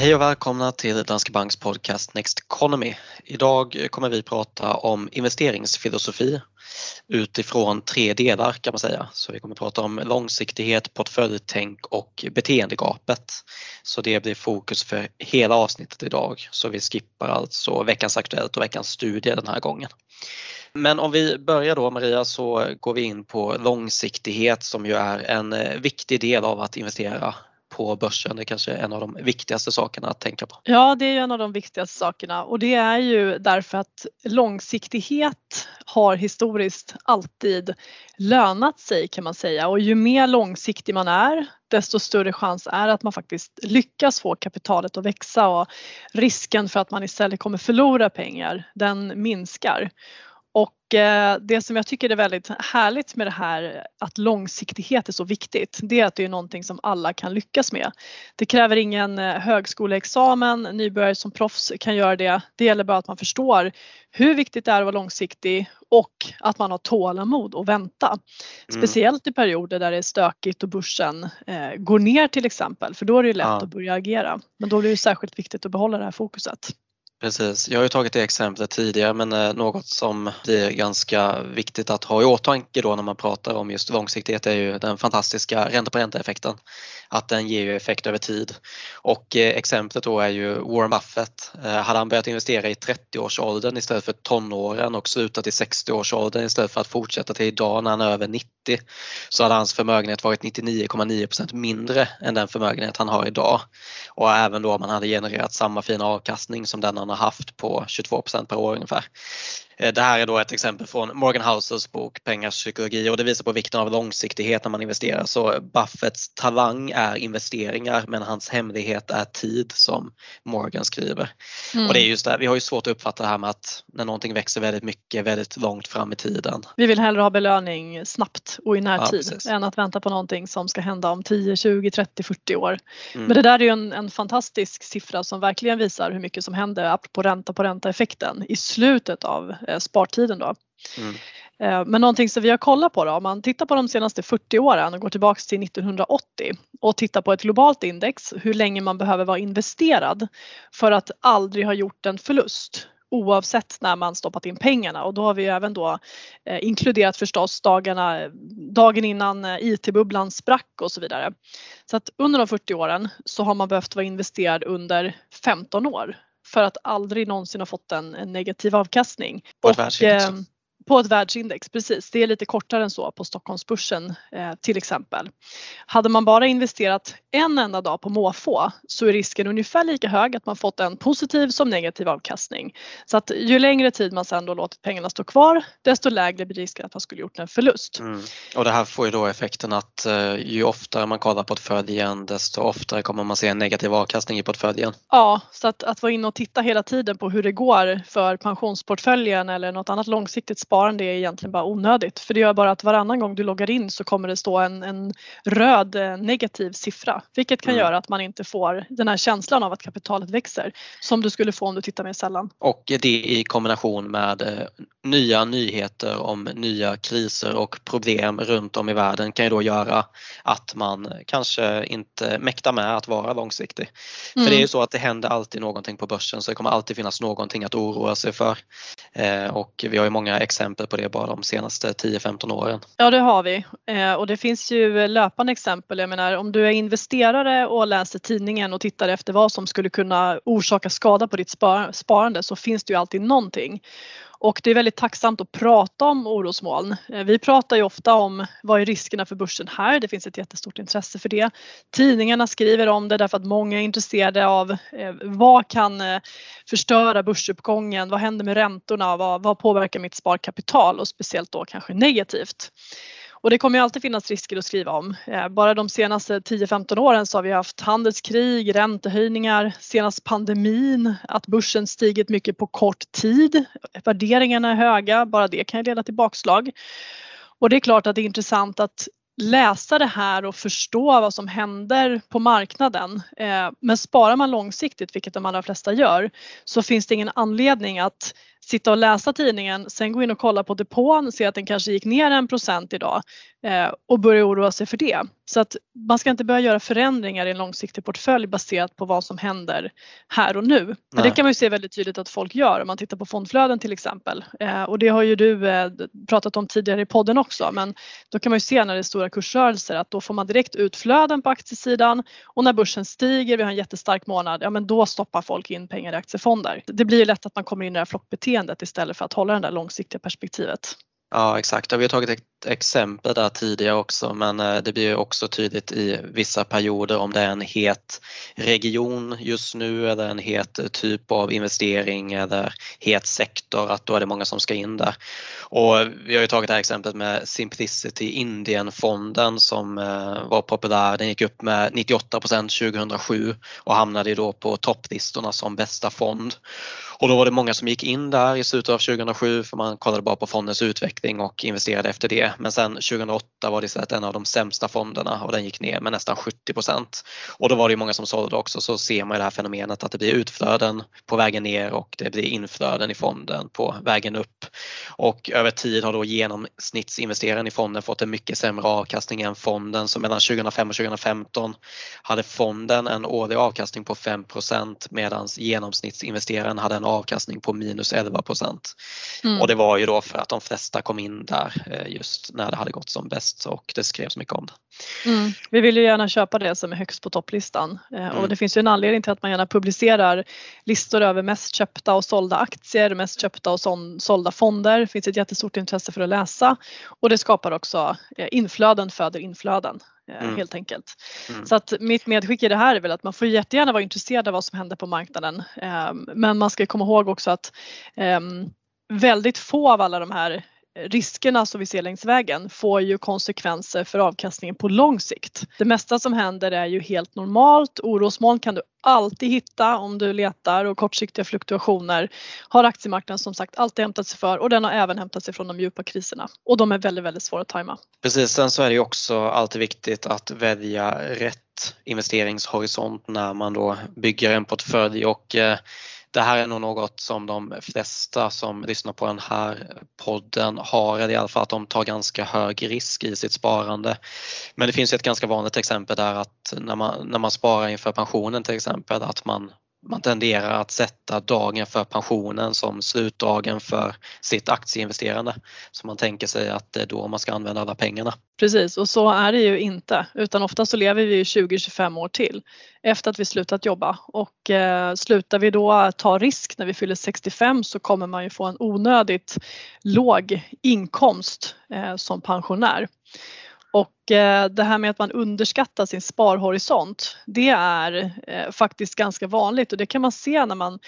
Hej och välkomna till Danske Banks podcast Next Economy. Idag kommer vi prata om investeringsfilosofi utifrån tre delar kan man säga. Så vi kommer prata om långsiktighet, portföljtänk och beteendegapet. Så det blir fokus för hela avsnittet idag. Så vi skippar alltså veckans Aktuellt och veckans studie den här gången. Men om vi börjar då Maria så går vi in på långsiktighet som ju är en eh, viktig del av att investera på börsen. Det är kanske är en av de viktigaste sakerna att tänka på. Ja, det är ju en av de viktigaste sakerna och det är ju därför att långsiktighet har historiskt alltid lönat sig kan man säga och ju mer långsiktig man är desto större chans är att man faktiskt lyckas få kapitalet att växa och risken för att man istället kommer förlora pengar den minskar. Och eh, det som jag tycker är väldigt härligt med det här att långsiktighet är så viktigt, det är att det är någonting som alla kan lyckas med. Det kräver ingen eh, högskoleexamen, nybörjare som proffs kan göra det. Det gäller bara att man förstår hur viktigt det är att vara långsiktig och att man har tålamod och vänta. Mm. Speciellt i perioder där det är stökigt och börsen eh, går ner till exempel, för då är det lätt ja. att börja agera. Men då blir det särskilt viktigt att behålla det här fokuset. Precis, jag har ju tagit det exemplet tidigare men eh, något som blir ganska viktigt att ha i åtanke då när man pratar om just långsiktighet är ju den fantastiska ränta på ränta-effekten. Att den ger ju effekt över tid. Och eh, exemplet då är ju Warren Buffett. Eh, hade han börjat investera i 30-årsåldern istället för tonåren och slutat i 60-årsåldern istället för att fortsätta till idag när han är över 90 så hade hans förmögenhet varit 99,9% mindre än den förmögenhet han har idag. Och även då om han hade genererat samma fina avkastning som den han har haft på 22 procent per år ungefär. Eh, det här är då ett exempel från Morgan Housels bok Pengars psykologi och det visar på vikten av långsiktighet när man investerar. Så Buffetts talang är investeringar men hans hemlighet är tid som Morgan skriver. Mm. Och det är just det, vi har ju svårt att uppfatta det här med att när någonting växer väldigt mycket väldigt långt fram i tiden. Vi vill hellre ha belöning snabbt och i närtid ja, än att vänta på någonting som ska hända om 10, 20, 30, 40 år. Mm. Men det där är ju en, en fantastisk siffra som verkligen visar hur mycket som händer apropå ränta på ränta effekten i slutet av spartiden då. Mm. Eh, men någonting som vi har kollat på då, om man tittar på de senaste 40 åren och går tillbaks till 1980 och tittar på ett globalt index, hur länge man behöver vara investerad för att aldrig ha gjort en förlust oavsett när man stoppat in pengarna och då har vi även då eh, inkluderat förstås dagarna, dagen innan IT-bubblan sprack och så vidare. Så att under de 40 åren så har man behövt vara investerad under 15 år för att aldrig någonsin ha fått en, en negativ avkastning. Världsindex? Eh, på ett världsindex, precis. Det är lite kortare än så på Stockholmsbörsen eh, till exempel. Hade man bara investerat en enda dag på måfå så är risken ungefär lika hög att man fått en positiv som negativ avkastning. Så att ju längre tid man sedan då låtit pengarna stå kvar desto lägre blir risken att man skulle gjort en förlust. Mm. Och det här får ju då effekten att eh, ju oftare man kollar portföljen desto oftare kommer man se en negativ avkastning i portföljen. Ja, så att, att vara inne och titta hela tiden på hur det går för pensionsportföljen eller något annat långsiktigt sparande är egentligen bara onödigt för det gör bara att varannan gång du loggar in så kommer det stå en, en röd eh, negativ siffra vilket kan mm. göra att man inte får den här känslan av att kapitalet växer som du skulle få om du tittar mer sällan. Och det i kombination med eh, nya nyheter om nya kriser och problem runt om i världen kan ju då göra att man kanske inte mäktar med att vara långsiktig. Mm. För det är ju så att det händer alltid någonting på börsen så det kommer alltid finnas någonting att oroa sig för. Eh, och vi har ju många exempel på det bara de senaste 10-15 åren. Ja det har vi eh, och det finns ju löpande exempel. Jag menar om du är investerare och läser tidningen och tittar efter vad som skulle kunna orsaka skada på ditt sparande så finns det ju alltid någonting. Och det är väldigt tacksamt att prata om orosmoln. Eh, vi pratar ju ofta om vad är riskerna för börsen här? Det finns ett jättestort intresse för det. Tidningarna skriver om det därför att många är intresserade av eh, vad kan eh, förstöra börsuppgången? Vad händer med räntorna? Vad, vad påverkar mitt sparkapital och speciellt då kanske negativt? Och det kommer ju alltid finnas risker att skriva om. Eh, bara de senaste 10-15 åren så har vi haft handelskrig, räntehöjningar, senast pandemin, att börsen stigit mycket på kort tid. Värderingarna är höga, bara det kan ju leda till bakslag. Och det är klart att det är intressant att läsa det här och förstå vad som händer på marknaden. Eh, men sparar man långsiktigt, vilket de allra flesta gör, så finns det ingen anledning att sitta och läsa tidningen, sen gå in och kolla på depån, se att den kanske gick ner en procent idag eh, och börja oroa sig för det. Så att man ska inte börja göra förändringar i en långsiktig portfölj baserat på vad som händer här och nu. Men det kan man ju se väldigt tydligt att folk gör om man tittar på fondflöden till exempel. Eh, och det har ju du eh, pratat om tidigare i podden också men då kan man ju se när det är stora kursrörelser att då får man direkt utflöden på aktiesidan och när börsen stiger, vi har en jättestark månad, ja men då stoppar folk in pengar i aktiefonder. Det blir ju lätt att man kommer in i det här flockbeteendet istället för att hålla det där långsiktiga perspektivet. Ja exakt, vi har tagit ett exempel där tidigare också men eh, det blir också tydligt i vissa perioder om det är en het region just nu eller en het typ av investering eller het sektor att då är det många som ska in där. Och vi har ju tagit det här exemplet med Simplicity Indien-fonden som eh, var populär. Den gick upp med 98% 2007 och hamnade då på topplistorna som bästa fond. Och då var det många som gick in där i slutet av 2007 för man kollade bara på fondens utveckling och investerade efter det. Men sen 2008 var det istället en av de sämsta fonderna och den gick ner med nästan 70% Och då var det många som sålde också så ser man det här fenomenet att det blir utflöden på vägen ner och det blir inflöden i fonden på vägen upp. Och över tid har då genomsnittsinvesteraren i fonden fått en mycket sämre avkastning än fonden. Så mellan 2005 och 2015 hade fonden en årlig avkastning på 5% medan genomsnittsinvesteraren hade en avkastning på minus 11 mm. Och det var ju då för att de flesta kom in där eh, just när det hade gått som bäst och det skrevs mycket om det. Mm. Vi vill ju gärna köpa det som är högst på topplistan eh, och mm. det finns ju en anledning till att man gärna publicerar listor över mest köpta och sålda aktier, mest köpta och sålda fonder. Det finns ett jättestort intresse för att läsa och det skapar också eh, inflöden föder inflöden. Mm. helt enkelt. Mm. Så att mitt medskick i det här är väl att man får jättegärna vara intresserad av vad som händer på marknaden. Ehm, men man ska komma ihåg också att ehm, väldigt få av alla de här riskerna som vi ser längs vägen får ju konsekvenser för avkastningen på lång sikt. Det mesta som händer är ju helt normalt. Orosmoln kan du alltid hitta om du letar och kortsiktiga fluktuationer har aktiemarknaden som sagt alltid hämtat sig för och den har även hämtat sig från de djupa kriserna och de är väldigt, väldigt svåra att tajma. Precis, sen så är det ju också alltid viktigt att välja rätt investeringshorisont när man då bygger en portfölj och eh, det här är nog något som de flesta som lyssnar på den här podden har, i alla fall att de tar ganska hög risk i sitt sparande. Men det finns ett ganska vanligt exempel där att när man, när man sparar inför pensionen till exempel att man man tenderar att sätta dagen för pensionen som slutdagen för sitt aktieinvesterande. Så man tänker sig att det är då man ska använda alla pengarna. Precis och så är det ju inte utan ofta så lever vi 20-25 år till efter att vi slutat jobba och eh, slutar vi då ta risk när vi fyller 65 så kommer man ju få en onödigt låg inkomst eh, som pensionär. Och eh, det här med att man underskattar sin sparhorisont, det är eh, faktiskt ganska vanligt och det kan man se när man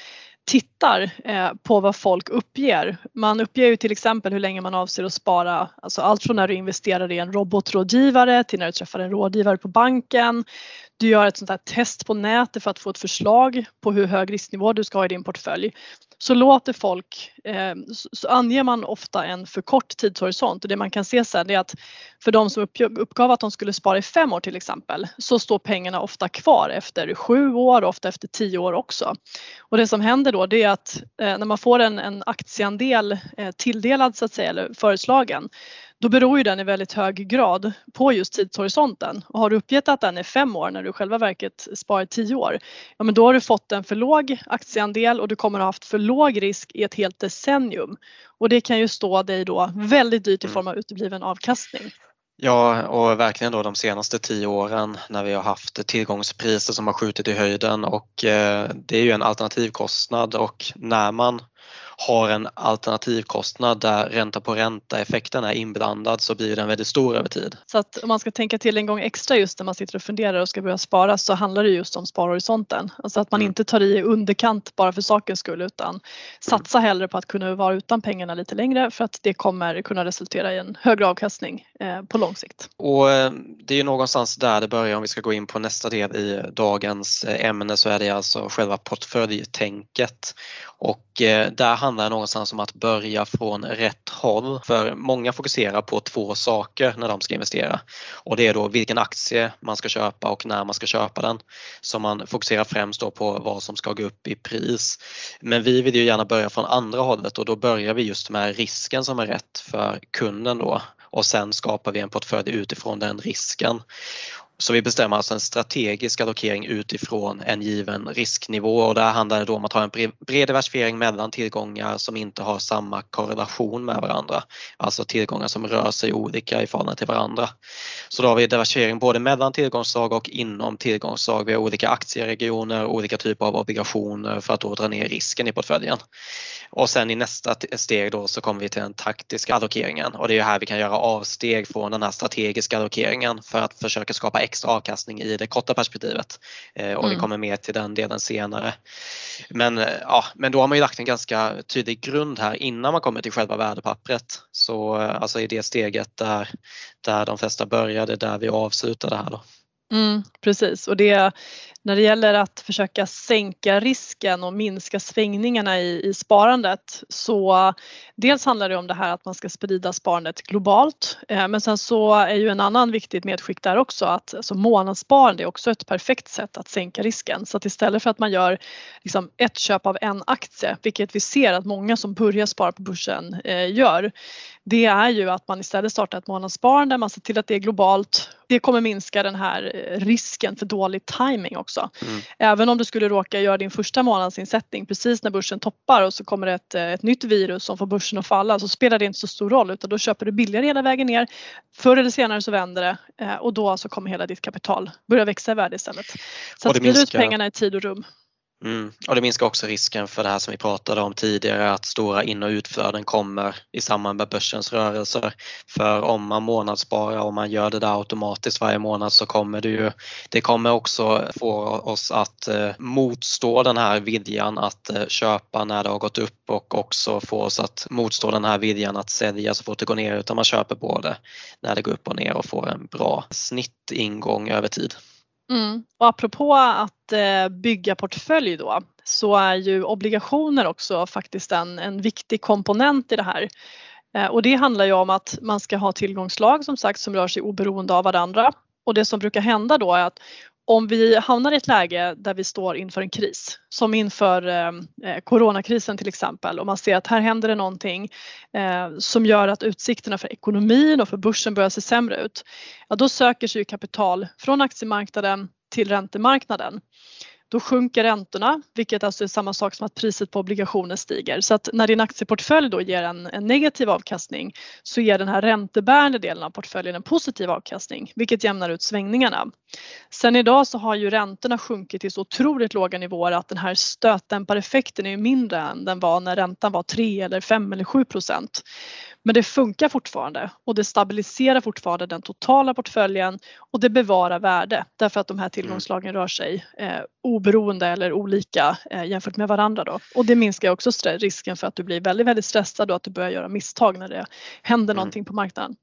tittar eh, på vad folk uppger. Man uppger ju till exempel hur länge man avser att spara, alltså allt från när du investerar i en robotrådgivare till när du träffar en rådgivare på banken. Du gör ett sånt här test på nätet för att få ett förslag på hur hög risknivå du ska ha i din portfölj så låter folk, eh, så anger man ofta en för kort tidshorisont och det man kan se sen är att för de som uppgav att de skulle spara i fem år till exempel så står pengarna ofta kvar efter sju år och ofta efter tio år också. Och det som händer då det är att eh, när man får en, en aktieandel eh, tilldelad så att säga eller föreslagen då beror ju den i väldigt hög grad på just tidshorisonten. Och har du uppgett att den är fem år när du själva verket sparar tio år, ja men då har du fått en för låg aktieandel och du kommer ha haft för låg risk i ett helt decennium. Och det kan ju stå dig då väldigt dyrt i form av utebliven avkastning. Ja, och verkligen då de senaste tio åren när vi har haft tillgångspriser som har skjutit i höjden och eh, det är ju en alternativkostnad och när man har en alternativkostnad där ränta på ränta effekten är inblandad så blir den väldigt stor över tid. Så att om man ska tänka till en gång extra just när man sitter och funderar och ska börja spara så handlar det just om sparhorisonten. Alltså att man mm. inte tar i underkant bara för sakens skull utan satsa mm. hellre på att kunna vara utan pengarna lite längre för att det kommer kunna resultera i en högre avkastning eh, på lång sikt. Och eh, det är ju någonstans där det börjar om vi ska gå in på nästa del i dagens eh, ämne så är det alltså själva portföljtänket och eh, där handlar det någonstans om att börja från rätt håll. För många fokuserar på två saker när de ska investera. Och det är då vilken aktie man ska köpa och när man ska köpa den. Så man fokuserar främst då på vad som ska gå upp i pris. Men vi vill ju gärna börja från andra hållet och då börjar vi just med risken som är rätt för kunden då och sen skapar vi en portfölj utifrån den risken. Så vi bestämmer alltså en strategisk allokering utifrån en given risknivå och där handlar det då om att ha en bred diversifiering mellan tillgångar som inte har samma korrelation med varandra. Alltså tillgångar som rör sig olika i förhållande till varandra. Så då har vi diversifiering både mellan tillgångsslag och inom tillgångsslag. Vi har olika aktieregioner, olika typer av obligationer för att då dra ner risken i portföljen. Och sen i nästa steg då så kommer vi till den taktiska allokeringen och det är här vi kan göra avsteg från den här strategiska allokeringen för att försöka skapa extra avkastning i det korta perspektivet. Eh, och mm. vi kommer mer till den delen senare. Men, eh, ja, men då har man ju lagt en ganska tydlig grund här innan man kommer till själva värdepappret. Så eh, alltså i det steget där, där de flesta började, där vi avslutar det här då. Mm, precis och det, när det gäller att försöka sänka risken och minska svängningarna i, i sparandet så dels handlar det om det här att man ska sprida sparandet globalt eh, men sen så är ju en annan viktigt medskick där också att alltså månadssparande är också ett perfekt sätt att sänka risken så att istället för att man gör liksom ett köp av en aktie vilket vi ser att många som börjar spara på börsen eh, gör det är ju att man istället startar ett månadssparande, man ser till att det är globalt. Det kommer minska den här eh, risken för dålig timing också. Mm. Även om du skulle råka göra din första månadsinsättning precis när börsen toppar och så kommer det ett, eh, ett nytt virus som får börsen att falla så spelar det inte så stor roll utan då köper du billigare hela vägen ner. Förr eller senare så vänder det eh, och då så kommer hela ditt kapital börja växa i värde istället. Så att sprida ut pengarna i tid och rum. Mm. Och det minskar också risken för det här som vi pratade om tidigare att stora in och utflöden kommer i samband med börsens rörelser. För om man månadssparar och man gör det där automatiskt varje månad så kommer det ju, det kommer också få oss att eh, motstå den här viljan att eh, köpa när det har gått upp och också få oss att motstå den här viljan att sälja så fort det går ner utan man köper både när det går upp och ner och får en bra snittingång över tid. Mm. Och apropå att eh, bygga portfölj då så är ju obligationer också faktiskt en, en viktig komponent i det här. Eh, och det handlar ju om att man ska ha tillgångslag som sagt som rör sig oberoende av varandra. Och det som brukar hända då är att om vi hamnar i ett läge där vi står inför en kris, som inför eh, eh, coronakrisen till exempel, och man ser att här händer det någonting eh, som gör att utsikterna för ekonomin och för börsen börjar se sämre ut, ja, då söker sig kapital från aktiemarknaden till räntemarknaden då sjunker räntorna, vilket alltså är samma sak som att priset på obligationer stiger. Så att när din aktieportfölj då ger en, en negativ avkastning så ger den här räntebärande delen av portföljen en positiv avkastning, vilket jämnar ut svängningarna. Sen idag så har ju räntorna sjunkit till så otroligt låga nivåer att den här stötdämpareffekten är mindre än den var när räntan var 3 eller 5 eller 7 procent. Men det funkar fortfarande och det stabiliserar fortfarande den totala portföljen och det bevarar värde därför att de här tillgångslagen rör sig eh, oberoende eller olika eh, jämfört med varandra då. Och det minskar också risken för att du blir väldigt, väldigt stressad och att du börjar göra misstag när det händer mm. någonting på marknaden.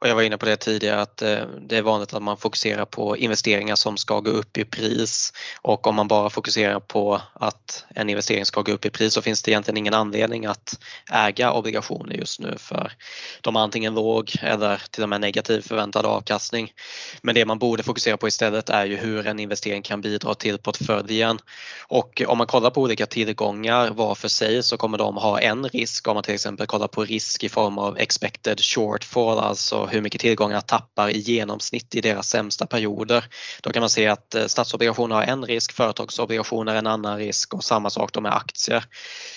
Och jag var inne på det tidigare att eh, det är vanligt att man fokuserar på investeringar som ska gå upp i pris. Och om man bara fokuserar på att en investering ska gå upp i pris så finns det egentligen ingen anledning att äga obligationer just nu. För de har antingen låg eller till och med negativ förväntad avkastning. Men det man borde fokusera på istället är ju hur en investering kan bidra till portföljen. Och om man kollar på olika tillgångar var för sig så kommer de ha en risk. Om man till exempel kollar på risk i form av expected shortfall, alltså alltså hur mycket tillgångar tappar i genomsnitt i deras sämsta perioder. Då kan man se att eh, statsobligationer har en risk, företagsobligationer en annan risk och samma sak då med aktier.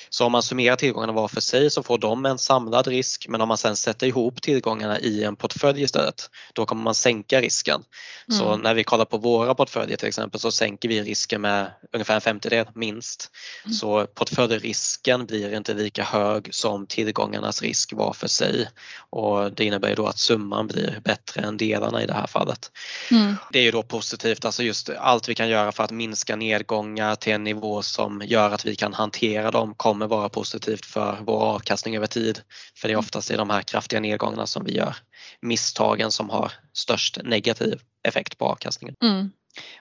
Så om man summerar tillgångarna var för sig så får de en samlad risk men om man sen sätter ihop tillgångarna i en portfölj istället då kommer man sänka risken. Mm. Så när vi kollar på våra portföljer till exempel så sänker vi risken med ungefär en femtedel minst. Mm. Så portföljrisken blir inte lika hög som tillgångarnas risk var för sig och det innebär ju då att summan blir bättre än delarna i det här fallet. Mm. Det är ju då positivt, alltså just allt vi kan göra för att minska nedgångar till en nivå som gör att vi kan hantera dem kommer vara positivt för vår avkastning över tid. För det är oftast i de här kraftiga nedgångarna som vi gör misstagen som har störst negativ effekt på avkastningen. Mm.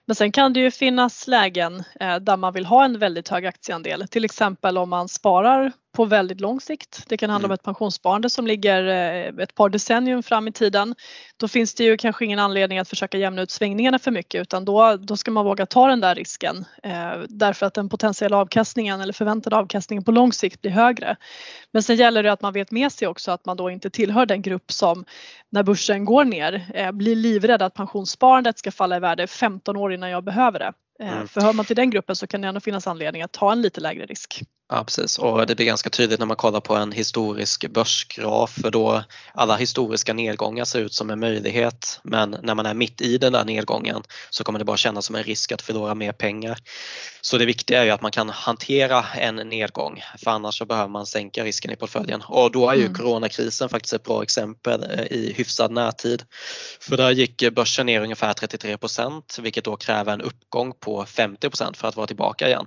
Men sen kan det ju finnas lägen eh, där man vill ha en väldigt hög aktieandel. Till exempel om man sparar på väldigt lång sikt. Det kan handla om mm. ett pensionssparande som ligger eh, ett par decennium fram i tiden. Då finns det ju kanske ingen anledning att försöka jämna ut svängningarna för mycket utan då, då ska man våga ta den där risken eh, därför att den potentiella avkastningen eller förväntade avkastningen på lång sikt blir högre. Men sen gäller det att man vet med sig också att man då inte tillhör den grupp som när börsen går ner eh, blir livrädd att pensionssparandet ska falla i värde 15 år innan jag behöver det. Eh, mm. För hör man till den gruppen så kan det ändå finnas anledning att ta en lite lägre risk. Ja precis och det blir ganska tydligt när man kollar på en historisk börsgraf för då alla historiska nedgångar ser ut som en möjlighet men när man är mitt i den där nedgången så kommer det bara kännas som en risk att förlora mer pengar. Så det viktiga är ju att man kan hantera en nedgång för annars så behöver man sänka risken i portföljen och då är ju mm. coronakrisen faktiskt ett bra exempel eh, i hyfsad närtid. För där gick börsen ner ungefär 33% vilket då kräver en uppgång på 50% för att vara tillbaka igen.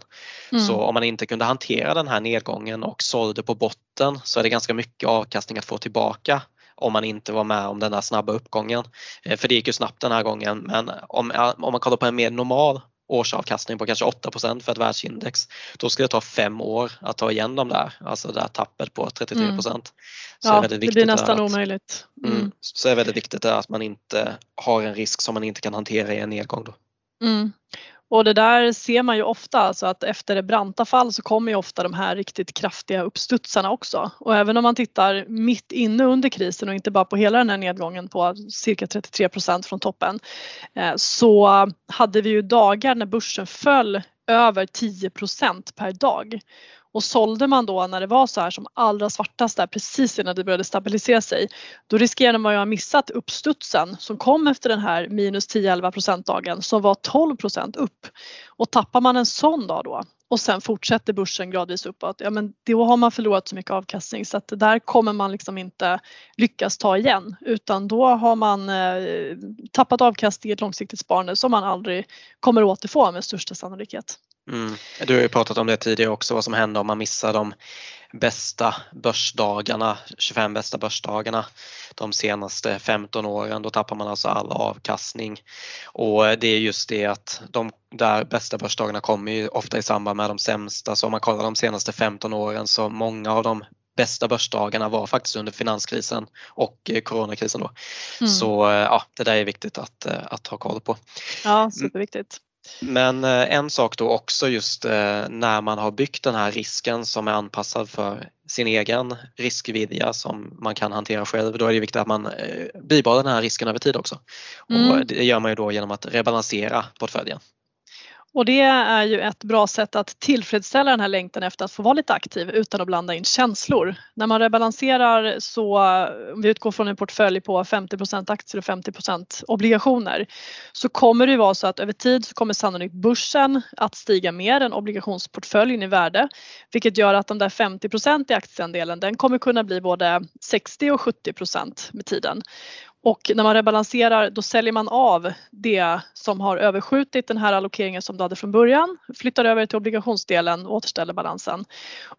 Mm. Så om man inte kunde hantera den här nedgången och sålde på botten så är det ganska mycket avkastning att få tillbaka om man inte var med om den här snabba uppgången. Eh, för det gick ju snabbt den här gången men om, om man kollar på en mer normal årsavkastning på kanske 8% för ett världsindex. Då skulle det ta fem år att ta igen de där, alltså det där tappet på 33 mm. Så ja, det, det blir nästan att, omöjligt. Mm. Mm, så det är väldigt viktigt att man inte har en risk som man inte kan hantera i en nedgång. Då. Mm. Och det där ser man ju ofta, alltså att efter det branta fall så kommer ju ofta de här riktigt kraftiga uppstudsarna också. Och även om man tittar mitt inne under krisen och inte bara på hela den här nedgången på cirka 33 procent från toppen eh, så hade vi ju dagar när börsen föll över 10 procent per dag. Och sålde man då när det var så här som allra svartast där precis innan det började stabilisera sig, då riskerade man ju att ha missat uppstudsen som kom efter den här minus 10-11 procentdagen som var 12 procent upp. Och tappar man en sån dag då och sen fortsätter börsen gradvis uppåt, ja men då har man förlorat så mycket avkastning så att där kommer man liksom inte lyckas ta igen utan då har man eh, tappat avkastning i ett långsiktigt sparande som man aldrig kommer återfå med största sannolikhet. Mm. Du har ju pratat om det tidigare också, vad som händer om man missar de bästa börsdagarna, 25 bästa börsdagarna de senaste 15 åren. Då tappar man alltså all avkastning. Och det är just det att de där bästa börsdagarna kommer ju ofta i samband med de sämsta. Så om man kollar de senaste 15 åren så många av de bästa börsdagarna var faktiskt under finanskrisen och coronakrisen då. Mm. Så ja, det där är viktigt att, att ha koll på. Ja, superviktigt. Men eh, en sak då också just eh, när man har byggt den här risken som är anpassad för sin egen riskvidja som man kan hantera själv, då är det viktigt att man eh, bibehåller den här risken över tid också. Mm. Och det gör man ju då genom att rebalansera portföljen. Och det är ju ett bra sätt att tillfredsställa den här längtan efter att få vara lite aktiv utan att blanda in känslor. När man rebalanserar så, om vi utgår från en portfölj på 50% aktier och 50% obligationer, så kommer det vara så att över tid så kommer sannolikt börsen att stiga mer än obligationsportföljen i värde, vilket gör att de där 50% i aktieandelen den kommer kunna bli både 60 och 70% med tiden. Och när man rebalanserar då säljer man av det som har överskjutit den här allokeringen som du hade från början, flyttar över till obligationsdelen och återställer balansen.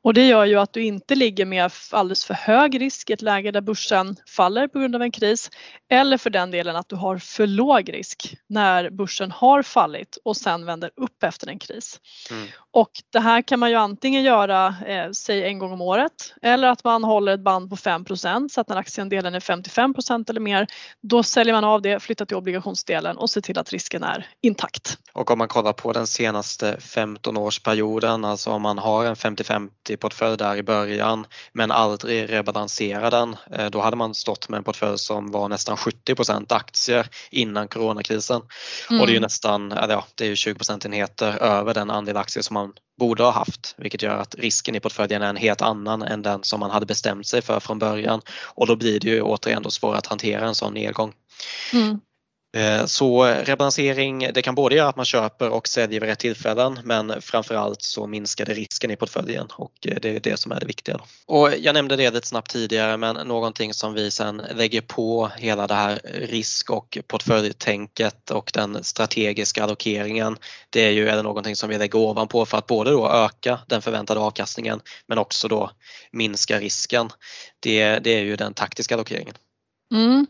Och det gör ju att du inte ligger med alldeles för hög risk i ett läge där börsen faller på grund av en kris eller för den delen att du har för låg risk när börsen har fallit och sen vänder upp efter en kris. Mm. Och det här kan man ju antingen göra, eh, säg en gång om året eller att man håller ett band på 5% så att när aktieandelen är 55% eller mer då säljer man av det, flyttar till obligationsdelen och ser till att risken är intakt. Och om man kollar på den senaste 15 årsperioden, alltså om man har en 50-50 portfölj där i början men aldrig rebalanserar den, eh, då hade man stått med en portfölj som var nästan 70% aktier innan coronakrisen. Mm. Och det är ju mm. nästan, ja, det är ju 20 procentenheter över den andel aktier som man borde ha haft vilket gör att risken i portföljen är en helt annan än den som man hade bestämt sig för från början och då blir det ju återigen då svårare att hantera en sån nedgång. Mm. Eh, så eh, rebalansering, det kan både göra att man köper och säljer vid rätt tillfällen men framförallt så minskar det risken i portföljen och eh, det är det som är det viktiga. Och jag nämnde det lite snabbt tidigare men någonting som vi sen lägger på hela det här risk och portföljtänket och den strategiska allokeringen det är ju är det någonting som vi lägger ovanpå för att både då öka den förväntade avkastningen men också då minska risken. Det, det är ju den taktiska allokeringen. Mm.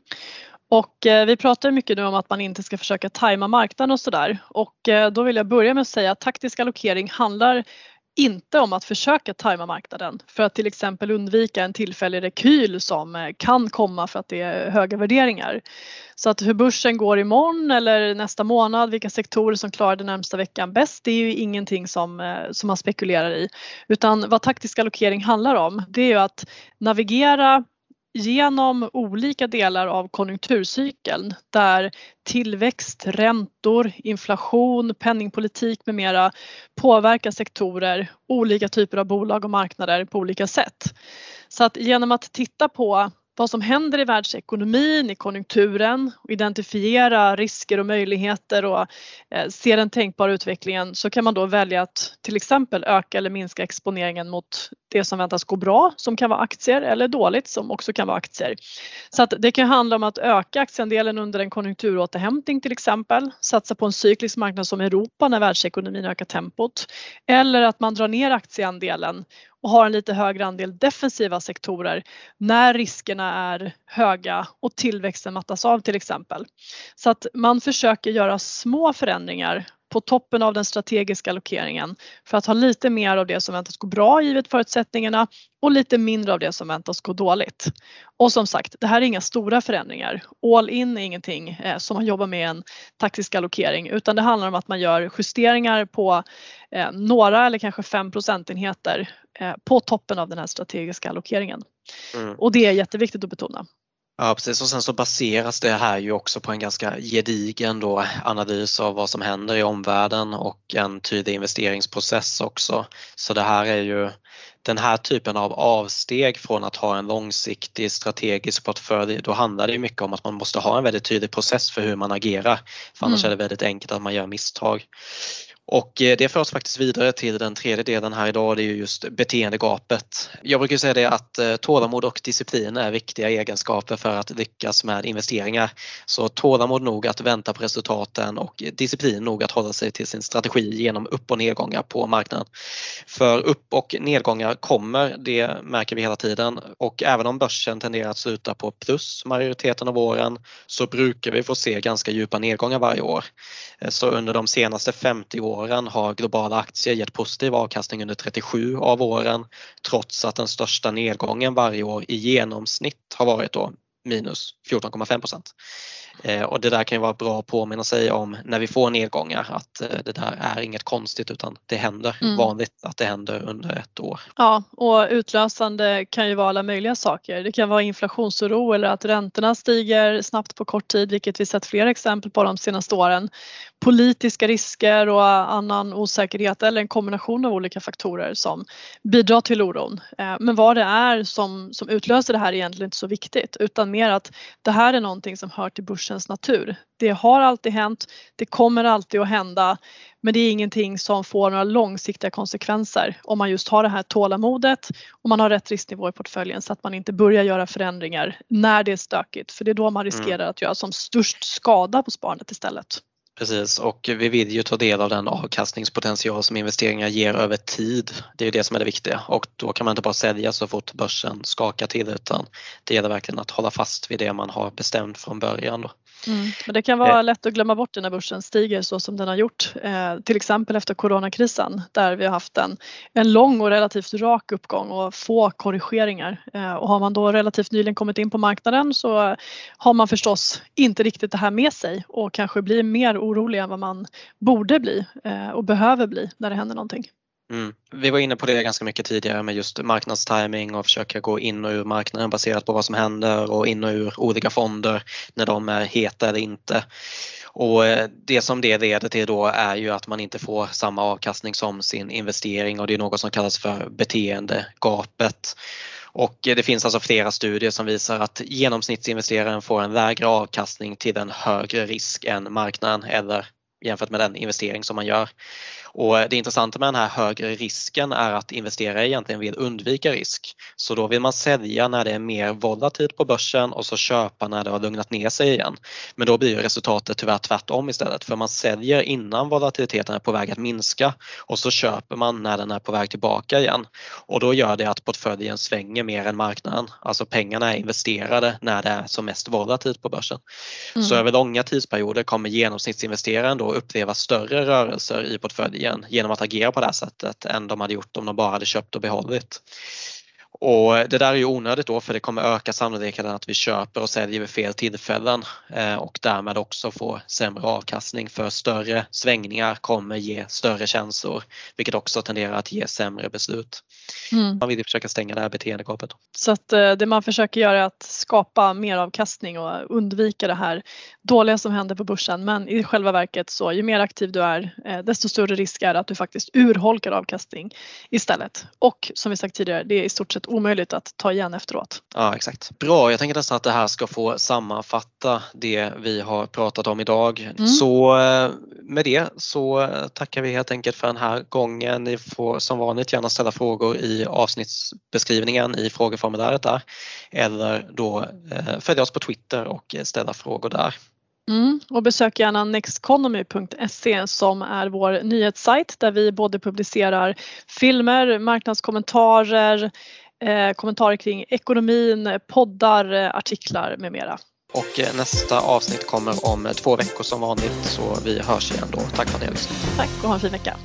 Och eh, vi pratar mycket nu om att man inte ska försöka tajma marknaden och sådär och eh, då vill jag börja med att säga att taktisk allokering handlar inte om att försöka tajma marknaden för att till exempel undvika en tillfällig rekyl som eh, kan komma för att det är höga värderingar. Så att hur börsen går imorgon eller nästa månad, vilka sektorer som klarar den närmsta veckan bäst, det är ju ingenting som, som man spekulerar i. Utan vad taktisk allokering handlar om, det är ju att navigera genom olika delar av konjunkturcykeln där tillväxt, räntor, inflation, penningpolitik med mera påverkar sektorer, olika typer av bolag och marknader på olika sätt. Så att genom att titta på vad som händer i världsekonomin, i konjunkturen identifiera risker och möjligheter och eh, se den tänkbara utvecklingen så kan man då välja att till exempel öka eller minska exponeringen mot det som väntas gå bra som kan vara aktier eller dåligt som också kan vara aktier. Så att det kan handla om att öka aktieandelen under en konjunkturåterhämtning till exempel, satsa på en cyklisk marknad som Europa när världsekonomin ökar tempot eller att man drar ner aktieandelen och har en lite högre andel defensiva sektorer när riskerna är höga och tillväxten mattas av till exempel. Så att man försöker göra små förändringar på toppen av den strategiska allokeringen för att ha lite mer av det som väntas gå bra givet förutsättningarna och lite mindre av det som väntas gå dåligt. Och som sagt, det här är inga stora förändringar. All in är ingenting eh, som man jobbar med en taktisk allokering utan det handlar om att man gör justeringar på eh, några eller kanske fem procentenheter eh, på toppen av den här strategiska allokeringen. Mm. Och det är jätteviktigt att betona. Ja precis och sen så baseras det här ju också på en ganska gedigen då analys av vad som händer i omvärlden och en tydlig investeringsprocess också. Så det här är ju den här typen av avsteg från att ha en långsiktig strategisk portfölj, då handlar det mycket om att man måste ha en väldigt tydlig process för hur man agerar. För annars mm. är det väldigt enkelt att man gör misstag. Och eh, det för oss faktiskt vidare till den tredje delen här idag, det är just beteendegapet. Jag brukar säga det att eh, tålamod och disciplin är viktiga egenskaper för att lyckas med investeringar. Så tålamod nog att vänta på resultaten och disciplin nog att hålla sig till sin strategi genom upp och nedgångar på marknaden. För upp och nedgångar kommer, det märker vi hela tiden och även om börsen tenderar att sluta på plus majoriteten av åren så brukar vi få se ganska djupa nedgångar varje år. Eh, så under de senaste 50 åren åren har globala aktier gett positiv avkastning under 37 av åren trots att den största nedgången varje år i genomsnitt har varit då minus 14,5 procent. Eh, och det där kan ju vara bra att påminna sig om när vi får nedgångar att eh, det där är inget konstigt utan det händer mm. vanligt att det händer under ett år. Ja och utlösande kan ju vara alla möjliga saker. Det kan vara inflationsoro eller att räntorna stiger snabbt på kort tid vilket vi sett flera exempel på de senaste åren. Politiska risker och annan osäkerhet eller en kombination av olika faktorer som bidrar till oron. Eh, men vad det är som, som utlöser det här är egentligen inte så viktigt utan mer att det här är någonting som hör till börsen börsens natur. Det har alltid hänt, det kommer alltid att hända men det är ingenting som får några långsiktiga konsekvenser om man just har det här tålamodet och man har rätt risknivå i portföljen så att man inte börjar göra förändringar när det är stökigt för det är då man riskerar mm. att göra som störst skada på sparandet istället. Precis och vi vill ju ta del av den avkastningspotential som investeringar ger över tid. Det är ju det som är det viktiga och då kan man inte bara sälja så fort börsen skakar till utan det gäller verkligen att hålla fast vid det man har bestämt från början. Då. Mm. Men det kan vara eh. lätt att glömma bort det när börsen stiger så som den har gjort. Eh, till exempel efter coronakrisen där vi har haft en, en lång och relativt rak uppgång och få korrigeringar. Eh, och har man då relativt nyligen kommit in på marknaden så har man förstås inte riktigt det här med sig och kanske blir mer orolig än vad man borde bli eh, och behöver bli när det händer någonting. Mm. Vi var inne på det ganska mycket tidigare med just marknadstiming och försöka gå in och ur marknaden baserat på vad som händer och in och ur olika fonder när de är heta eller inte. Och eh, det som det leder till då är ju att man inte får samma avkastning som sin investering och det är något som kallas för beteendegapet. Och eh, det finns alltså flera studier som visar att genomsnittsinvesteraren får en lägre avkastning till en högre risk än marknaden eller jämfört med den investering som man gör. Och det intressanta med den här högre risken är att investerare egentligen vill undvika risk. Så då vill man sälja när det är mer volatilt på börsen och så köpa när det har lugnat ner sig igen. Men då blir resultatet tyvärr tvärtom istället för man säljer innan volatiliteten är på väg att minska och så köper man när den är på väg tillbaka igen. Och då gör det att portföljen svänger mer än marknaden. Alltså pengarna är investerade när det är som mest volatilt på börsen. Mm. Så över långa tidsperioder kommer genomsnittsinvesteraren då uppleva större rörelser i portföljen genom att agera på det här sättet än de hade gjort om de bara hade köpt och behållit. Och det där är ju onödigt då för det kommer öka sannolikheten att vi köper och säljer vid fel tillfällen eh, och därmed också få sämre avkastning för större svängningar kommer ge större känslor vilket också tenderar att ge sämre beslut. Mm. Man vill ju försöka stänga det här beteendegapet. Så att eh, det man försöker göra är att skapa mer avkastning och undvika det här dåliga som händer på börsen men i själva verket så ju mer aktiv du är eh, desto större risk är att du faktiskt urholkar avkastning istället. Och som vi sagt tidigare, det är i stort sett omöjligt att ta igen efteråt. Ja exakt. Bra, jag tänker nästan att det här ska få sammanfatta det vi har pratat om idag. Mm. Så eh, med det så tackar vi helt enkelt för den här gången. Ni får som vanligt gärna ställa frågor i avsnittsbeskrivningen i frågeformuläret där eller då eh, följa oss på Twitter och ställa frågor där. Mm, och besök gärna nexteconomy.se som är vår nyhetssajt där vi både publicerar filmer, marknadskommentarer, eh, kommentarer kring ekonomin, poddar, eh, artiklar med mera. Och eh, nästa avsnitt kommer om två veckor som vanligt så vi hörs igen då. Tack för att ni har lyssnat. Tack och ha en fin vecka.